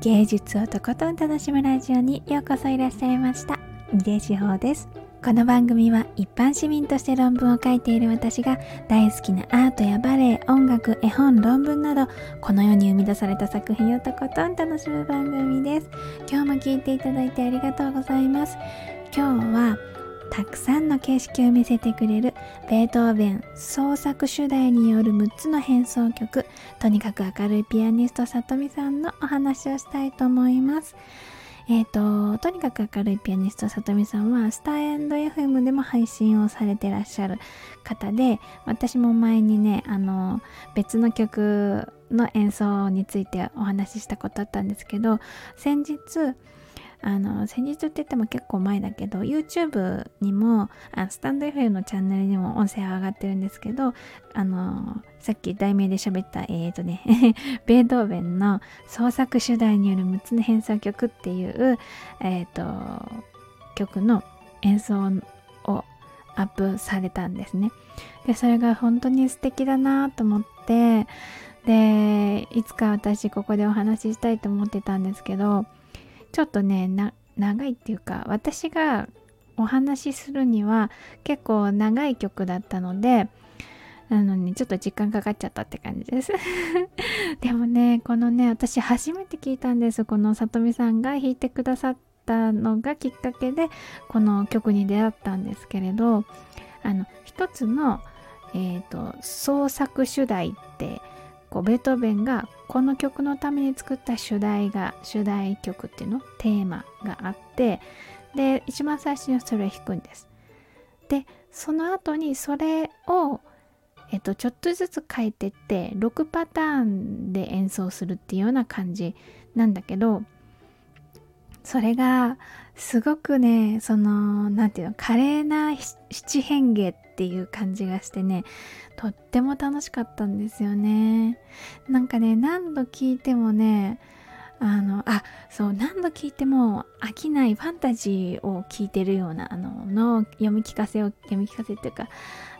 芸術をとことん楽しむラジオにようこそいらっしゃいました。井出志保です。この番組は一般市民として論文を書いている私が大好きなアートやバレエ、音楽、絵本、論文などこの世に生み出された作品をとことん楽しむ番組です。今日も聞いていただいてありがとうございます。今日はたくさんの景色を見せてくれるベートーベン創作主題による6つの変奏曲とにかく明るいピアニストさとみさんのお話をしたいと思います。えっ、ー、ととにかく明るいピアニストさとみさんはスターエンド FM でも配信をされてらっしゃる方で私も前にねあの別の曲の演奏についてお話ししたことあったんですけど先日あの先日って言っても結構前だけど YouTube にもあスタンド FM のチャンネルにも音声は上がってるんですけどあのさっき題名で喋ったえーとね ベートーベンの創作主題による6つの変奏曲っていうえっ、ー、と曲の演奏をアップされたんですね。でそれが本当に素敵だなと思ってでいつか私ここでお話ししたいと思ってたんですけどちょっとね長いっていうか私がお話しするには結構長い曲だったのでなのにちょっと時間かかっちゃったって感じです。でもねこのね私初めて聞いたんです。このさとみさんが弾いてくださったのがきっかけでこの曲に出会ったんですけれどあの一つのえっ、ー、と創作主題ってこうベートーベンがこの曲のために作った主題が主題曲っていうの？テーマがあってで一番最初にそれを弾くんです。でその後にそれをえっと、ちょっとずつ変えてって6パターンで演奏するっていうような感じなんだけどそれがすごくねその何て言うの？華麗な七変化っていう感じがしてねとっても楽しかったんですよねなんかね何度聴いてもねあのあそう何度聞いても飽きないファンタジーを聞いてるようなあのの読み聞かせを読み聞かせっていうか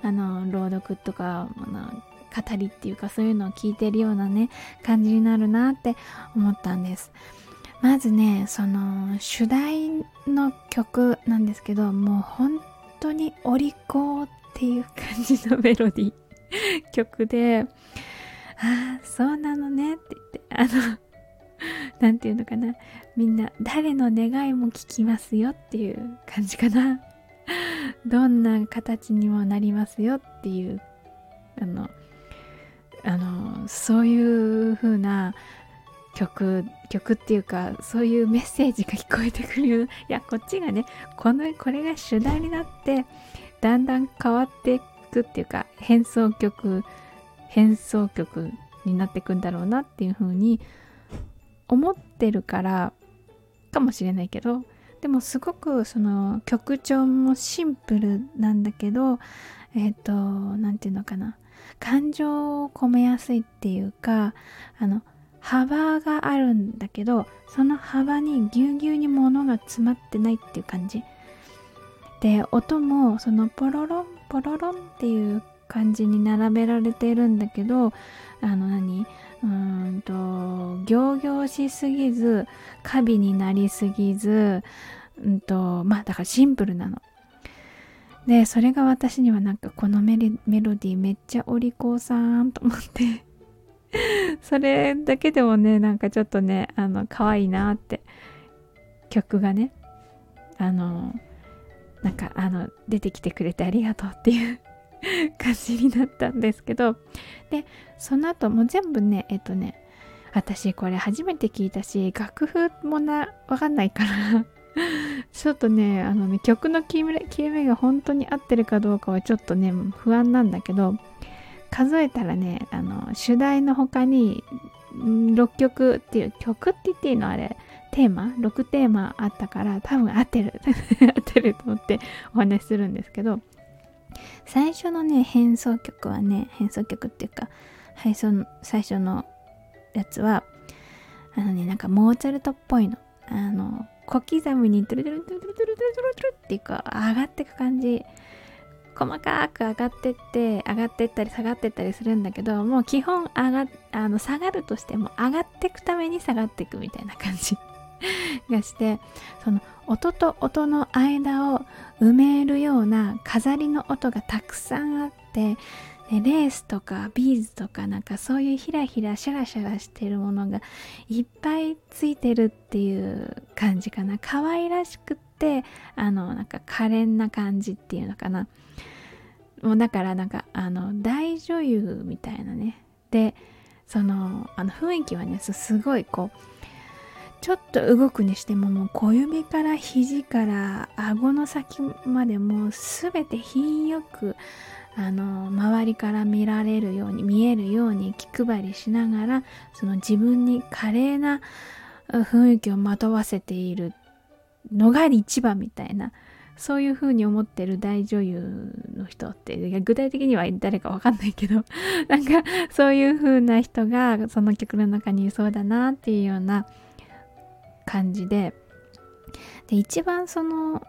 あの朗読とかあの語りっていうかそういうのを聞いてるようなね感じになるなって思ったんです。まずねその主題の曲なんですけどもう本当にお利口っていう感じのメロディー 曲でああそうなのねって言ってあの何て言うのかな。みんな誰の願いも聞きますよっていう感じかな。どんな形にもなりますよっていうあのあのそういう風な曲曲っていうかそういうメッセージが聞こえてくるよいやこっちがねこのこれが主題になってだんだん変わってっていうか変奏曲変奏曲になってくんだろうなっていう風に思ってるからかもしれないけどでもすごくその曲調もシンプルなんだけどえっ、ー、と何て言うのかな。感情を込めやすいっていうかあの幅があるんだけどその幅にぎゅうぎゅうに物が詰まってないっていう感じ。で音もそのポロロンポロロンっていう感じに並べられているんだけどあの何？うんと行々しすぎず過敏になりすぎずうんとまあだからシンプルなの。でそれが私にはなんかこのメロディーめっちゃお利口さんと思って。それだけでもねなんかちょっとねあの可愛いなって。曲がね。あのなんかあの出てきてくれてありがとうっていう感じになったんですけど。でその後もう全部ねえっとね私これ初めて聞いたし楽譜もなわかんないから。ちょっとねあのね曲の決め決めが本当に合ってるかどうかはちょっとね不安なんだけど数えたらねあの主題の他に6曲っていう曲って言っていいの？あれ。テーマ6テーマあったから多分合ってる。合ってると思ってお話しするんですけど最初のね変奏曲はね変奏曲っていうか最初最初のやつはあのねなんかモーツァルトっぽいの。あの小刻みにトゥルトゥルトゥルトゥルトゥルトゥルトゥルっていうか上がってく感じ。細かく上がってって上がってったり下がってったりするんだけどもう基本上があの下がるとしても上がってくために下がっていくみたいな感じ。がしてその音と音の間を埋めるような飾りの音がたくさんあってレースとかビーズとかなんかそういうヒラヒラシャラシャラしてるものがいっぱいついてるっていう感じかな。可愛らしくってあのなんか可憐な感じっていうのかな。もうだからなんかあの大女優みたいなね。でそのあの雰囲気はねすごいこうちょっと動くにしてももう小指から肘から顎の先までもう全て品よくあの周りから見られるように見えるように気配りしながらその自分に華麗な雰囲気をまとわせているのが一番みたいなそういう風に思ってる大女優の人って具体的には誰かわかんないけど なんかそういう風な人がその曲の中にいそうだなっていうような感じで。で一番その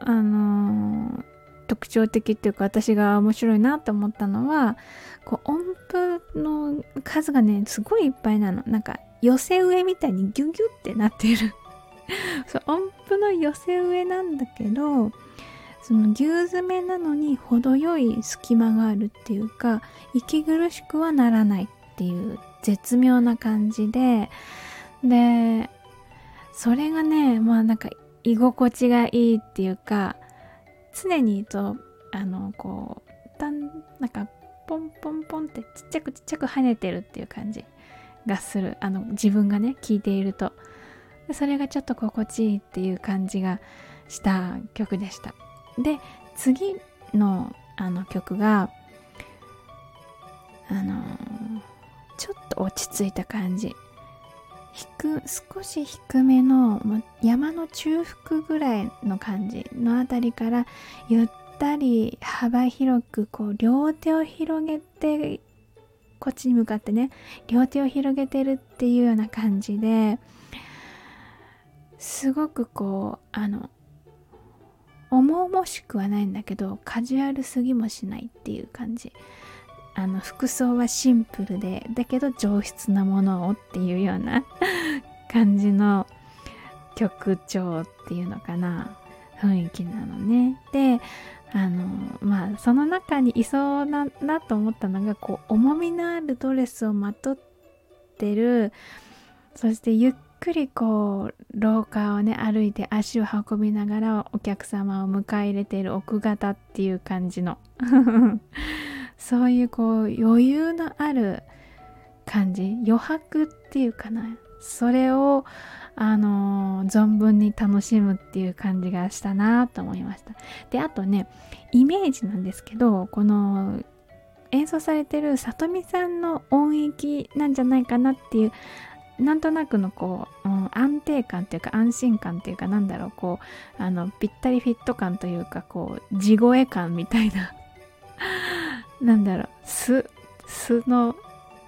あのー特徴的っていうか私が面白いなと思ったのはこう音符の数がねすごいいっぱいなの。なんか寄せ植えみたいにギュギュってなってる。そう音符の寄せ植えなんだけどその牛詰めなのに程よい隙間があるっていうか息苦しくはならないっていう絶妙な感じで。でそれがねまあなんか居心地がいいっていうか常にとあのこうだんなんかポンポンポンってちっちゃくちっちゃく跳ねてるっていう感じがする。あの自分がね聴いていると。それがちょっと心地いいっていう感じがした曲でした。で次のあの曲があのちょっと落ち着いた感じ。低少し低めの山の中腹ぐらいの感じのあたりからゆったり幅広くこう両手を広げてこっちに向かってね両手を広げてるっていうような感じですごくこうあの重々しくはないんだけどカジュアルすぎもしないっていう感じ。あの服装はシンプルでだけど上質なものをっていうような 感じの曲調っていうのかな雰囲気なのね。であのまあその中にいそうななと思ったのがこう重みのあるドレスをまとってるそしてゆっくりこう廊下をね歩いて足を運びながらお客様を迎え入れている奥方っていう感じの そういうこう余裕のある感じ余白っていうかな。それをあのー、存分に楽しむっていう感じがしたなと思いました。であとねイメージなんですけどこの演奏されてるさとみさんの音域なんじゃないかなっていうなんとなくのこう、うん、安定感っていうか安心感っていうかなんだろうこうあのぴったりフィット感というかこう地声感みたいななんだろう素素の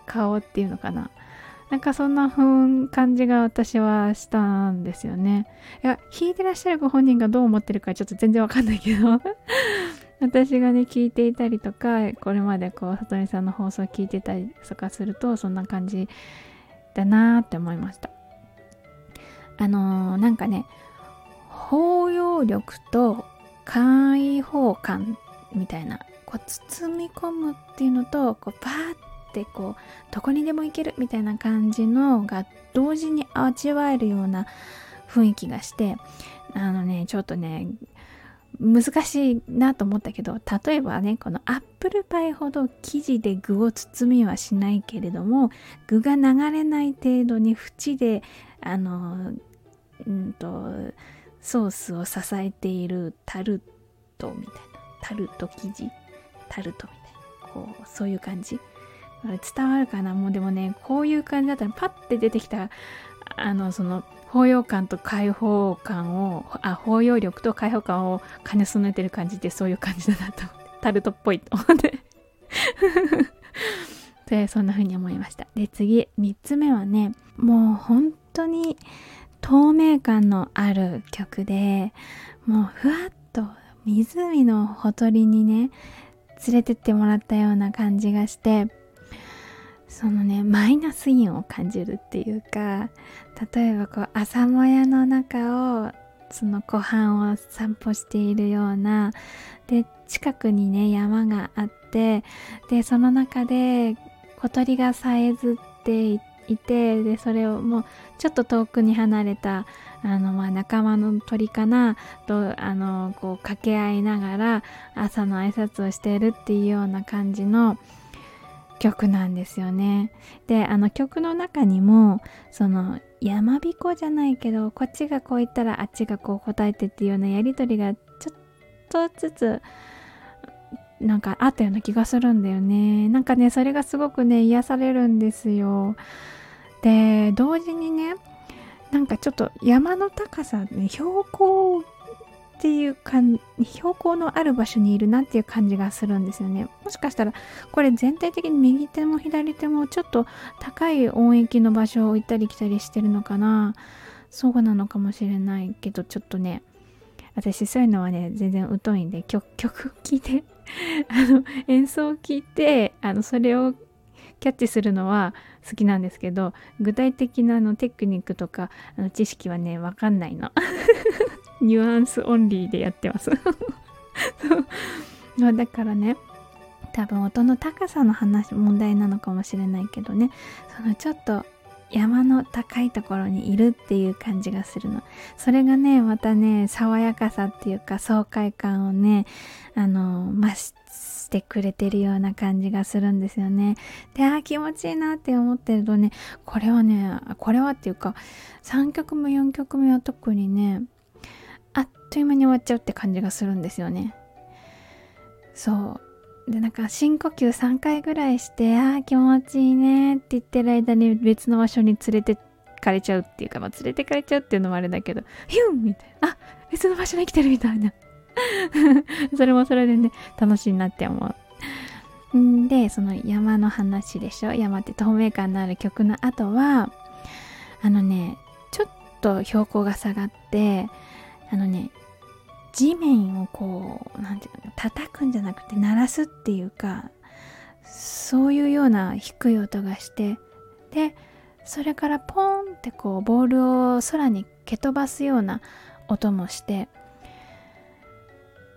顔っていうのかななんかそんな感じが私はしたんですよね。いや、弾いてらっしゃるご本人がどう思ってるかちょっと全然わかんないけど 私がね、聞いていたりとか、これまでこう、里見さんの放送聞いてたりとかすると、そんな感じだなーって思いました。あのー、なんかね、包容力と開放感みたいなこう包み込むっていうのとこうバーってこうどこにでも行けるみたいな感じのが同時に味わえるような雰囲気がしてあのねちょっとね難しいなと思ったけど例えばねこのアップルパイほど生地で具を包みはしないけれども具が流れない程度に縁であのうんとソースを支えているタルトみたいなタルト生地タルトみたいなこうそういう感じ。伝わるかな？もうでもねこういう感じだったらパッて出てきたあのその包容感と開放感をあ包容力と開放感を兼ね備えてる感じってそういう感じだなと思ってタルトっぽいと思って。でそんな風に思いました。で次3つ目はねもう本当に透明感のある曲でもうふわっと湖のほとりにね連れてってもらったような感じがしてそのねマイナスイオンを感じるっていうか例えばこう朝もやの中をその湖畔を散歩しているようなで近くにね山があってでその中で小鳥がさえずっていてでそれをもうちょっと遠くに離れたあのまあ仲間の鳥かなとあのこう掛け合いながら朝の挨拶をしているっていうような感じの曲なんですよね。であの曲の中にもその山彦じゃないけどこっちがこう言ったらあっちがこう答えてっていうようなやり取りがちょっとずつなんかあったような気がするんだよね。なんかねそれがすごくね癒されるんですよ。で同時にねなんかちょっと山の高さね標高っていうか標高のある場所にいるなっていう感じがするんですよね。もしかしたらこれ全体的に右手も左手もちょっと高い音域の場所を置いたり来たりしてるのかな。そうなのかもしれないけどちょっとね私そういうのはね全然疎いんで曲曲聴いて あの演奏を聴いてあのそれをキャッチするのは好きなんですけど具体的なあのテクニックとかあの知識はね分かんないの。ニュアンスオンリーでやってます。だからね多分音の高さの話問題なのかもしれないけどね。そのちょっと山の高いところにいるっていう感じがするの。それがねまたね爽やかさっていうか爽快感をねあの増してしてくれてるような感じがするんですよね。で、あ気持ちいいなって思ってるとね、これはね、これはっていうか、3曲目、4曲目は特にね、あっという間に終わっちゃうって感じがするんですよね。そう。で、なんか深呼吸3回ぐらいして、ああ、気持ちいいねって言ってる間に別の場所に連れてかれちゃうっていうか、まあ、連れてかれちゃうっていうのもあれだけど、ヒュンみたいな、あ別の場所に来てるみたいな。それもそれでね、楽しいなって思う。んで、その山の話でしょ？山って透明感のある曲の後は、あのね、ちょっと標高が下がって、あのね、地面をこう、なんていうの、叩くんじゃなくて鳴らすっていうか、そういうような低い音がして、で、それからポーンってこうボールを空に蹴飛ばすような音もして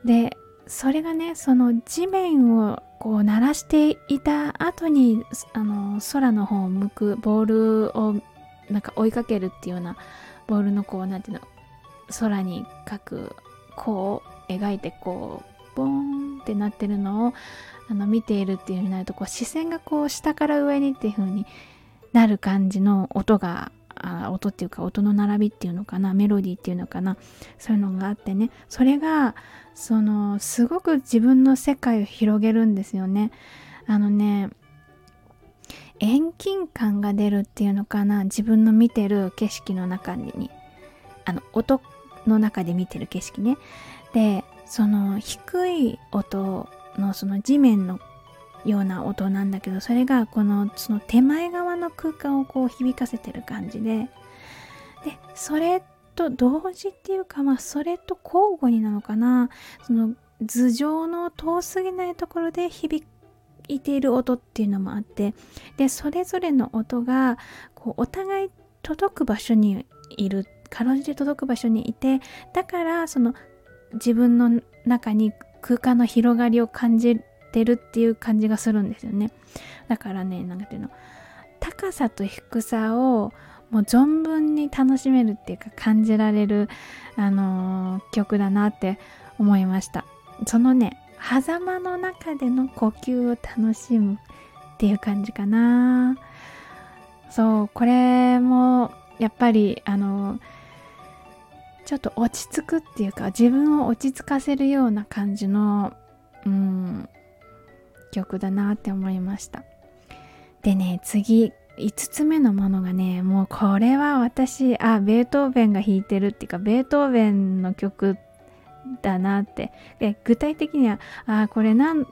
でそれがねその地面をこう鳴らしていた後にあの空の方を向くボールをなんか追いかけるっていうようなボールのこうなんていうの空に描くこう描いてこうボーンってなってるのをあの見ているっていう風になるとこう視線がこう下から上にっていう風になる感じの音があ音っていうか音の並びっていうのかなメロディーっていうのかなそういうのがあってね。それがそのすごく自分の世界を広げるんですよね。あのね遠近感が出るっていうのかな自分の見てる景色の中にあの音の中で見てる景色ね。でその低い音のその地面のような音なんだけどそれがこのその手前側の空間をこう響かせてる感じででそれと同時っていうかまあそれと交互になのかな。その頭上の遠すぎないところで響いている音っていうのもあってでそれぞれの音がこうお互い届く場所にいるかろうじて届く場所にいてだからその自分の中に空間の広がりを感じてるっていう感じがするんですよね。だからね何ていうの高さと低さをもう存分に楽しめるっていうか感じられる、あのー、曲だなって思いました。そのね狭間の中での呼吸を楽しむっていう感じかな。そうこれもやっぱりあのー、ちょっと落ち着くっていうか自分を落ち着かせるような感じのうん曲だなって思いました。でね次5つ目のものがねもうこれは私あベートーベンが弾いてるっていうかベートーベンの曲だなって。で具体的にはあこれ何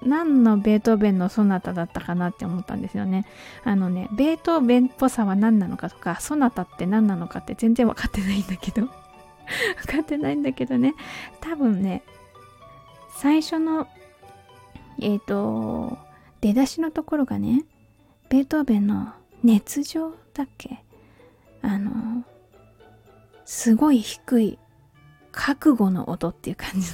のベートーベンのソナタだったかなって思ったんですよね。あのねベートーベンっぽさは何なのかとかソナタって何なのかって全然分かってないんだけど。分かってないんだけどね。多分ね最初のえっ、ー、と出だしのところがねベートーベンの熱情だっけ？あのすごい低い覚悟の音っていう感じ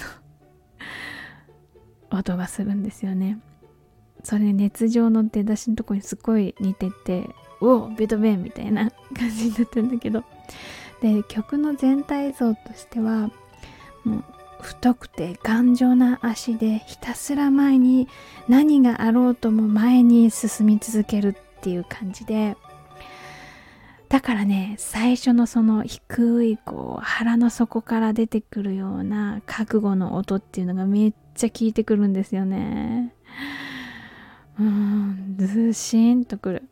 の 音がするんですよね。それ熱情の出だしのとこにすごい似てておおベートーベンみたいな感じになってるんだけど。で曲の全体像としてはもう太くて頑丈な足でひたすら前に何があろうとも前に進み続けるっていう感じで。だからね最初のその低いこう腹の底から出てくるような覚悟の音っていうのがめっちゃ効いてくるんですよね。うんずしんとくる。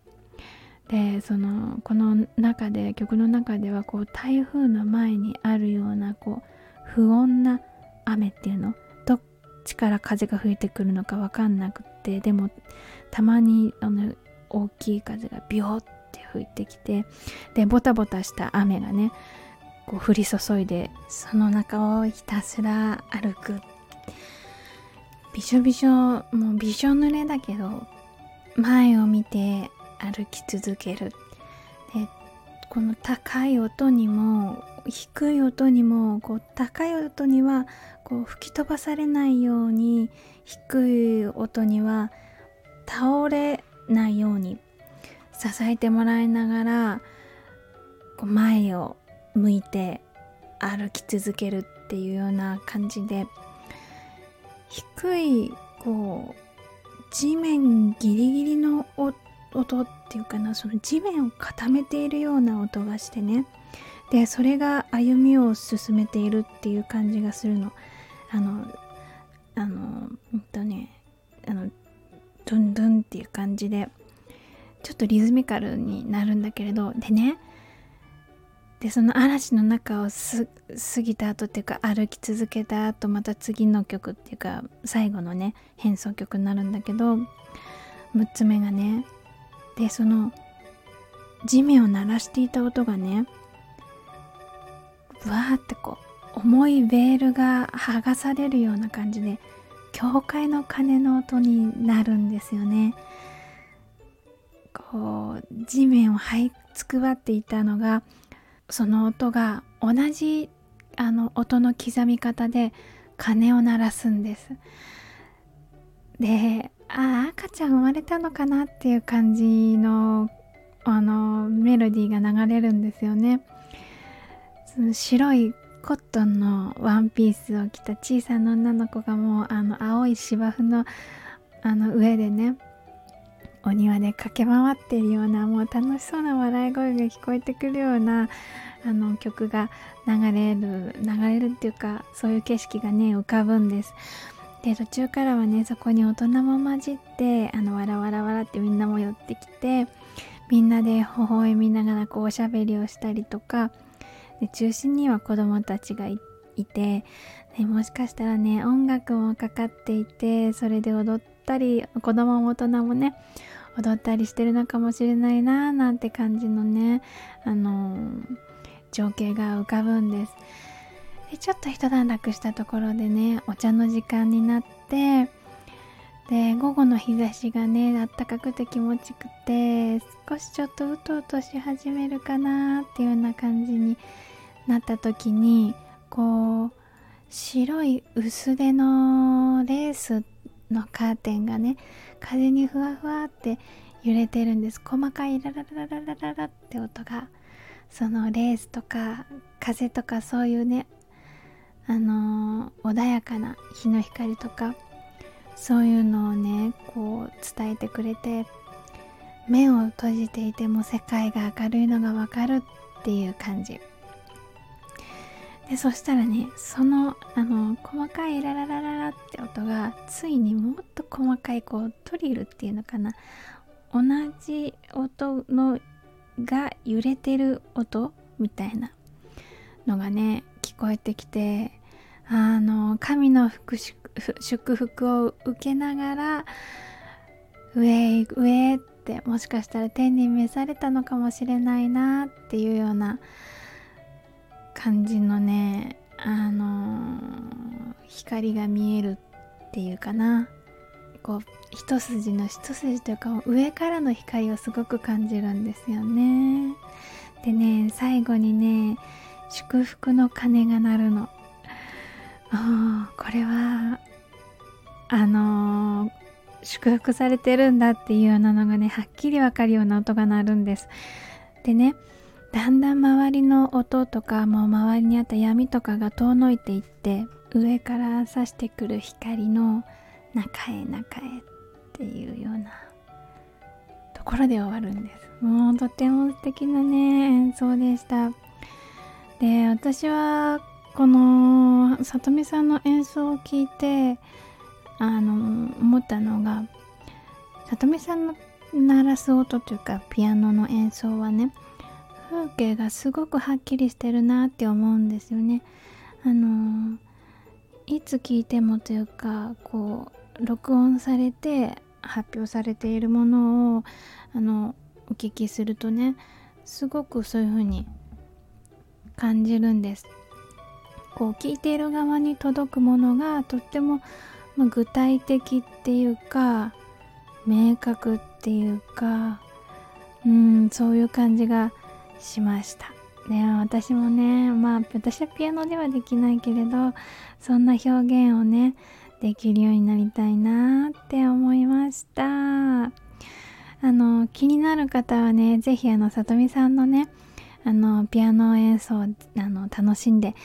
でそのこの中で曲の中ではこう台風の前にあるようなこう不穏な雨っていうの？どっちから風が吹いてくるのか分かんなくって。でもたまにあの大きい風がビョーって吹いてきて。でボタボタした雨がねこう降り注いでその中をひたすら歩く。びしょびしょもうびしょ濡れだけど前を見て歩き続ける。でこの高い音にも低い音にもこう高い音にはこう吹き飛ばされないように低い音には倒れないように支えてもらいながらこう前を向いて歩き続けるっていうような感じで低いこう地面ギリギリの音っていうかなその地面を固めているような音がしてね。でそれが歩みを進めているっていう感じがするの。あのあのうんとねあのドンドンっていう感じでちょっとリズミカルになるんだけれどでねでその嵐の中を過ぎた後っていうか歩き続けた後また次の曲っていうか最後のね変奏曲になるんだけど6つ目がねでその地面を鳴らしていた音がねわーってこう重いベールが剥がされるような感じで教会の鐘の音になるんですよね。こう地面を這いつくばっていたのがその音が同じあの音の刻み方で鐘を鳴らすんです。でああ赤ちゃん生まれたのかなっていう感じのあのメロディーが流れるんですよね。その白いコットンのワンピースを着た小さな女の子がもうあの青い芝生のあの上でねお庭で駆け回っているようなもう楽しそうな笑い声が聞こえてくるようなあの曲が流れる流れるっていうかそういう景色がね浮かぶんです。で途中からはねそこに大人も混じってあのわらわらわらってみんなも寄ってきてみんなで微笑みながらこうおしゃべりをしたりとかで中心には子供たちがいてでもしかしたらね音楽もかかっていてそれで踊ったり子供も大人もね踊ったりしてるのかもしれないなーなんて感じのねあのー、情景が浮かぶんです。でちょっと一段落したところでねお茶の時間になってで午後の日差しがねあったかくて気持ちくて少しちょっとうとうとし始めるかなっていうような感じになった時にこう白い薄手のレースのカーテンがね風にふわふわって揺れてるんです。細かいラララララララって音がそのレースとか風とかそういうねあのー、穏やかな日の光とかそういうのをねこう伝えてくれて目を閉じていても世界が明るいのがわかるっていう感じ。でそしたらねそのあの細かいラララララって音がついにもっと細かいこうトリルっていうのかな。同じ音のが揺れてる音みたいなのがね聞こえてきてあの神の祝福を受けながら上へ上へってもしかしたら天に召されたのかもしれないなっていうような感じのねあのー、光が見えるっていうかな。こう一筋の一筋というか上からの光をすごく感じるんですよね。でね最後にね祝福の鐘が鳴るの。これはあのー、祝福されてるんだっていうようなのがねはっきりわかるような音が鳴るんです。でねだんだん周りの音とかもう周りにあった闇とかが遠のいていって上から差してくる光の中へ中へっていうようなところで終わるんです。もうとても素敵なね演奏でした。で私はこの里見さんの演奏を聞いてあの思ったのが里見さんの鳴らす音というかピアノの演奏はね風景がすごくはっきりしてるなって思うんですよね。あのいつ聞いてもというかこう録音されて発表されているものをあのお聞きするとねすごくそういう風に感じるんです。こう聞いている側に届くものがとっても、まあ、具体的っていうか明確っていうかうんそういう感じがしました。ね私もねまあ私はピアノではできないけれどそんな表現をねできるようになりたいなって思いました。あの気になる方はね是非あのさとみさんのねあのピアノ演奏あの楽しんで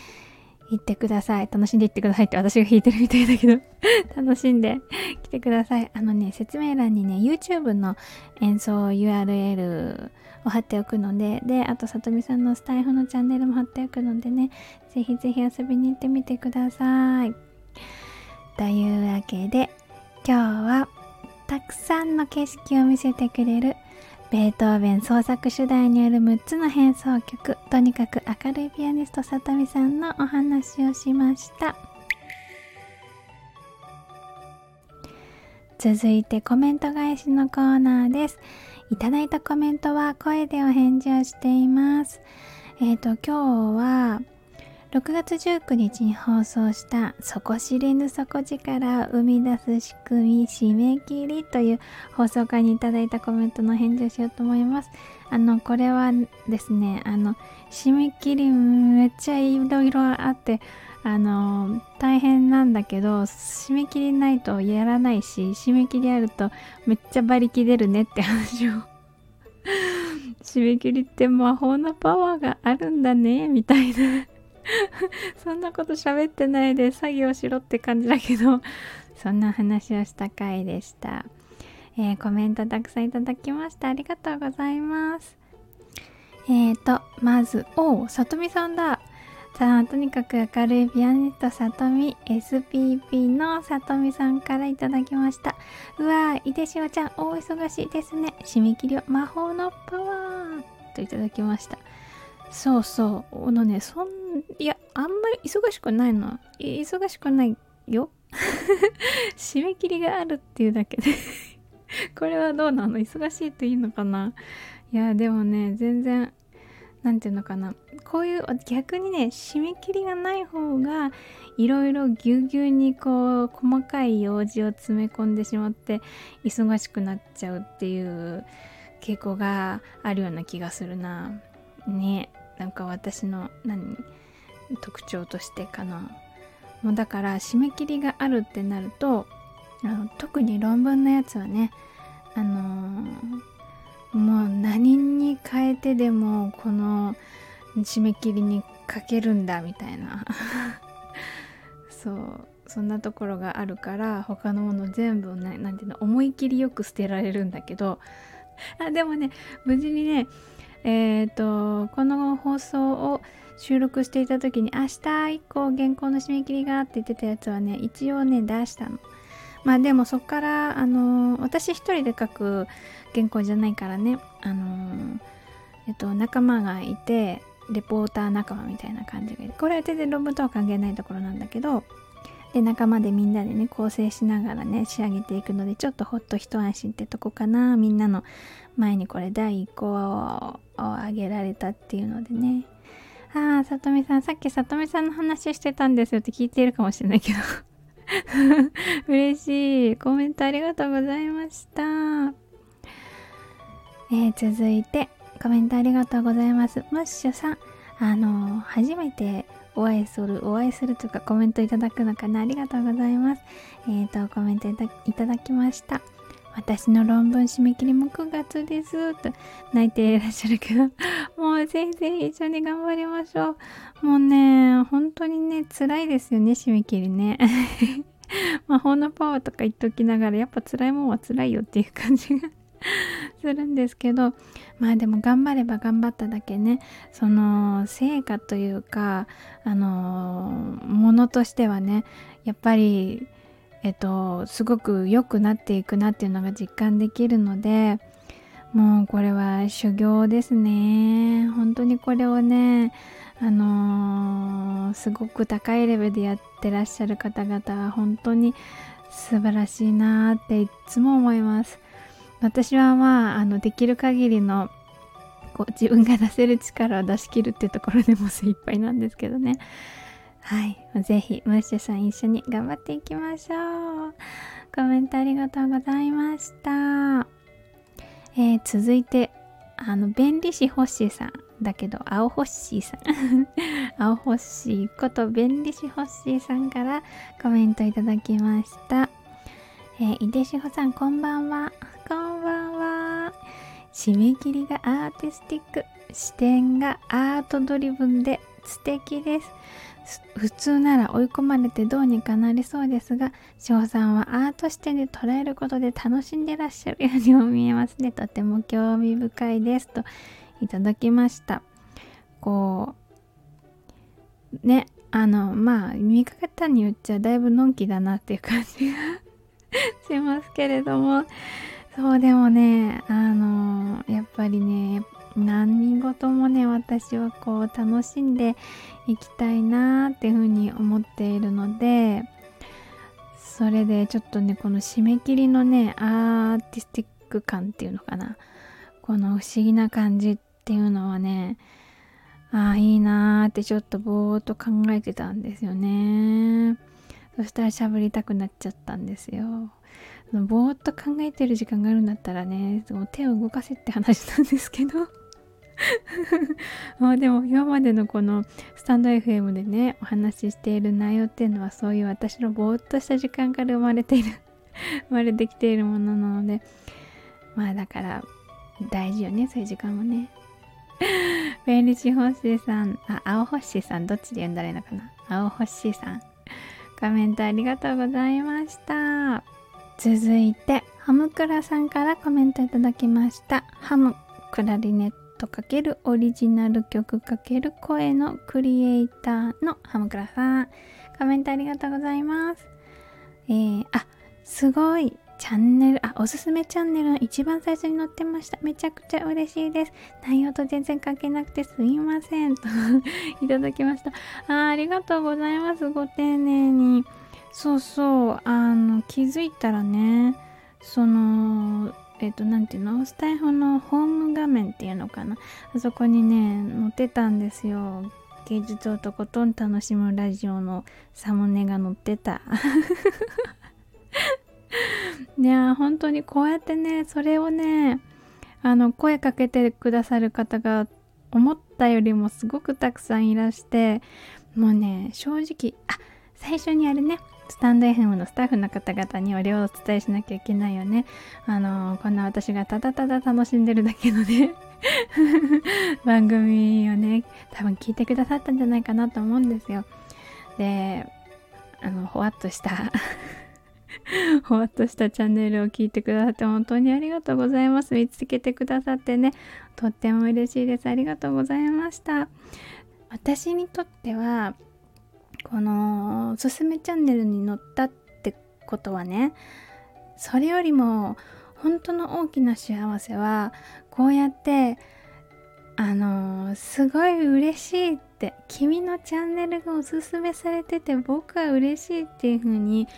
行ってください。楽しんで行ってくださいって私が弾いてるみたいだけど 楽しんで来てください。あのね、説明欄にね、YouTube の演奏 URL を貼っておくので、で、あと、さとみさんのスタイフのチャンネルも貼っておくのでね、ぜひぜひ遊びに行ってみてください。というわけで、今日はたくさんの景色を見せてくれるベートーベン創作主題による6つの変奏曲。とにかく明るいピアニストさとみさんのお話をしました。続いてコメント返しのコーナーです。いただいたコメントは声でお返事をしています。えっ、ー、と、今日は6月19日に放送した「底知れぬ底力を生み出す仕組み締め切り」という放送回にいただいたコメントの返事をしようと思います。あの、これはですね、あの、締め切りめっちゃいろいろあって、あの大変なんだけど締め切りないとやらないし締め切りあるとめっちゃ馬力出るねって話を 締め切りって魔法のパワーがあるんだねみたいな そんなこと喋ってないで作業しろって感じだけど そんな話をした回でした、えー、コメントたくさんいただきましたありがとうございますえーとまずおおさとみさんださあ、とにかく明るいピアニストさとみ SPP のさとみさんからいただきました。うわぁ、いでしおちゃん、大忙しいですね。締め切りを魔法のパワーといただきました。そうそう。あのね、そん、いや、あんまり忙しくないの。忙しくないよ。締め切りがあるっていうだけで。これはどうなの？忙しいといいのかな？いや、でもね、全然何て言うのかな。こういう逆にね締め切りがない方がいろいろぎゅうぎゅうにこう細かい用事を詰め込んでしまって忙しくなっちゃうっていう傾向があるような気がするな。ねなんか私の何？特徴としてかな。もうだから締め切りがあるってなるとあの特に論文のやつはねあのーもう何に変えてでもこの締め切りにかけるんだみたいな。そうそんなところがあるから他のもの全部何ていうの思い切りよく捨てられるんだけど。あでもね無事にねえっ、ー、とこの放送を収録していた時に明日以降原稿の締め切りがって言ってたやつはね一応ね出したの。まあでもそっからあの私一人で書く原稿じゃないからねあのえっと仲間がいてレポーター仲間みたいな感じがこれは全然論文とは関係ないところなんだけどで仲間でみんなでね構成しながらね仕上げていくのでちょっとほっと一安心ってとこかなみんなの前にこれ第1項をあげられたっていうのでね。ああさとみさんさっきさとみさんの話してたんですよって聞いているかもしれないけど。嬉しい。コメントありがとうございました。えー、続いてコメントありがとうございます。ムッシュさん。あのー、初めてお会いするお会いするとかコメントいただくのかな。ありがとうございます。えっ、ー、とコメントいただきました。私の論文締め切りも9月ですと泣いていらっしゃるけどもうぜひぜひ一緒に頑張りましょう。もうね本当にね辛いですよね締め切りね。魔法のパワーとか言っときながらやっぱ辛いもんは辛いよっていう感じがするんですけどまあでも頑張れば頑張っただけね。その成果というかあのものとしてはねやっぱりえっとすごく良くなっていくなっていうのが実感できるのでもうこれは修行ですね。本当にこれをねあのー、すごく高いレベルでやってらっしゃる方々は本当に素晴らしいなっていつも思います。私はまああのできる限りのこう自分が出せる力を出し切るっていうところでも精一杯なんですけどね。はい。是非ムッシュさん一緒に頑張っていきましょう。コメントありがとうございました。えー、続いてあの便利士ホッシーさんだけど青ホッシーさん。青ホッシーこと便利士ホッシーさんからコメントいただきました。えー、井出志保さんこんばんは。こんばんは。締め切りがアーティスティック。視点がアートドリブンで素敵です。普通なら追い込まれてどうにかなりそうですが翔さんはアート視点で捉えることで楽しんでらっしゃるようにも見えますね。とても興味深いです。といただきました。こうねあのまあ見方によっちゃだいぶのんきだなっていう感じが しますけれども。そうでもねあのやっぱりね何事もね私はこう楽しんでいきたいなっていうふうに思っているのでそれでちょっとねこの締め切りのねアーティスティック感っていうのかな。この不思議な感じっていうのはねああいいなーってちょっとぼーっと考えてたんですよね。そしたら喋りたくなっちゃったんですよ。ぼーっと考えてる時間があるんだったらね手を動かせって話なんですけど。あでも今までのこのスタンド FM でねお話ししている内容っていうのはそういう私のぼーっとした時間から生まれている 生まれてきているものなのでまあだから大事よねそういう時間もね。便利シホッシーさんあ青ホッシーさんどっちで読んだらいいのかな。青ホッシーさんコメントありがとうございました。続いてハムクラさんからコメントいただきました。ハムクラリネット。オリジナル曲×声のクリエイターのハムクラさんコメントありがとうございますえー、あすごいチャンネル、あ、おすすめチャンネルの一番最初に載ってました。めちゃくちゃ嬉しいです。内容と全然関係なくてすいません。といただきましたあ。ありがとうございます。ご丁寧に。そうそう、あの、気づいたらね、その、えっ、ー、と、なんていうの？スタイフのホーム画面っていうのかな？あそこにね、載ってたんですよ。芸術をとことん楽しむラジオのサムネが載ってた。いや本当にこうやってねそれをねあの声かけてくださる方が思ったよりもすごくたくさんいらしてもうね正直あ最初にあれねスタンド FM のスタッフの方々にお礼をお伝えしなきゃいけないよね。あのこんな私がただただ楽しんでるだけのね 番組をね多分聞いてくださったんじゃないかなと思うんですよ。であのほわっとした ほわっとしたチャンネルを聞いてくださって本当にありがとうございます。見つけてくださってね、とっても嬉しいです。ありがとうございました。私にとっては、このおすすめチャンネルに載ったってことはね、それよりも本当の大きな幸せは、こうやってあのすごい嬉しいって君のチャンネルがおすすめされてて僕は嬉しいっていう風に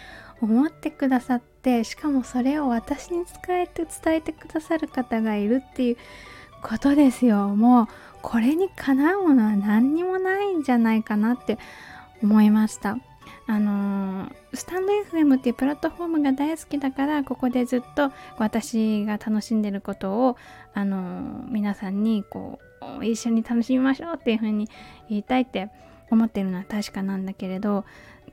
思ってくださってしかもそれを私に伝えて伝えてくださる方がいるっていうことですよ。もうこれにかなうものは何にもないんじゃないかなって思いました。あのー、スタンド FM っていうプラットフォームが大好きだからここでずっと私が楽しんでることを、あのー、皆さんにこう一緒に楽しみましょうっていう風に言いたいって思ってるのは確かなんだけれど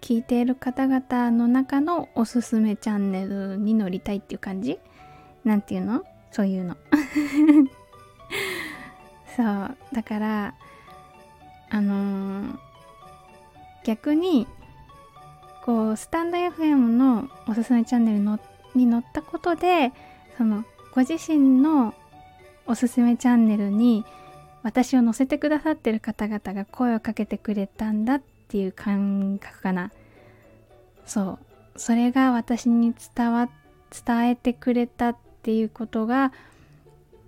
聞いている方々の中のおすすめチャンネルに乗りたいっていう感じ？なんていうの？そういうの。そう。だからあのー、逆にこうスタンド FM のおすすめチャンネルのに載ったことでそのご自身のおすすめチャンネルに私を載せてくださってる方々が声をかけてくれたんだっていう感覚かな。そう。それが私に伝わ伝えてくれたっていうことが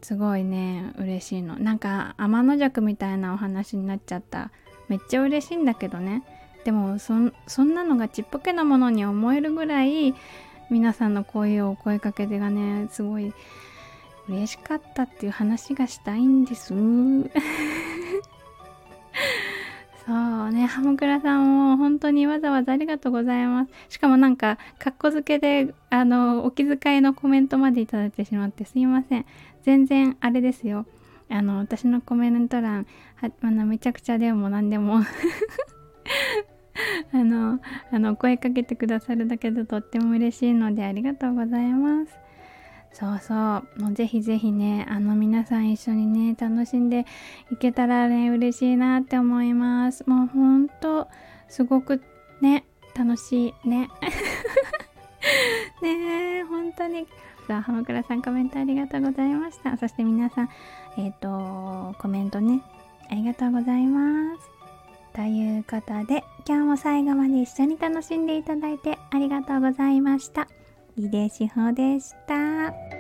すごいね嬉しいの。なんか天の弱みたいなお話になっちゃった。めっちゃ嬉しいんだけどね。でもそんなのがちっぽけなものに思えるぐらい皆さんの声を声かけてがねすごい嬉しかったっていう話がしたいんです そうね、ハムクラさんも本当にわざわざありがとうございます。しかもなんか、かっこ付けで、あの、お気遣いのコメントまでいただいてしまってすいません。全然あれですよ。あの、私のコメント欄、はあめちゃくちゃでも何でも あの、あの、声かけてくださるだけでとっても嬉しいのでありがとうございます。そうそう。もうぜひぜひねあの皆さん一緒にね楽しんでいけたらね嬉しいなって思います。もうほんとすごくね楽しいね。ねえ本当に。さあ浜倉さんコメントありがとうございました。そして皆さんえっ、ー、とコメントねありがとうございます。ということで今日も最後まで一緒に楽しんでいただいてありがとうございました。井出志保でした。